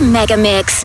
Mega Mix.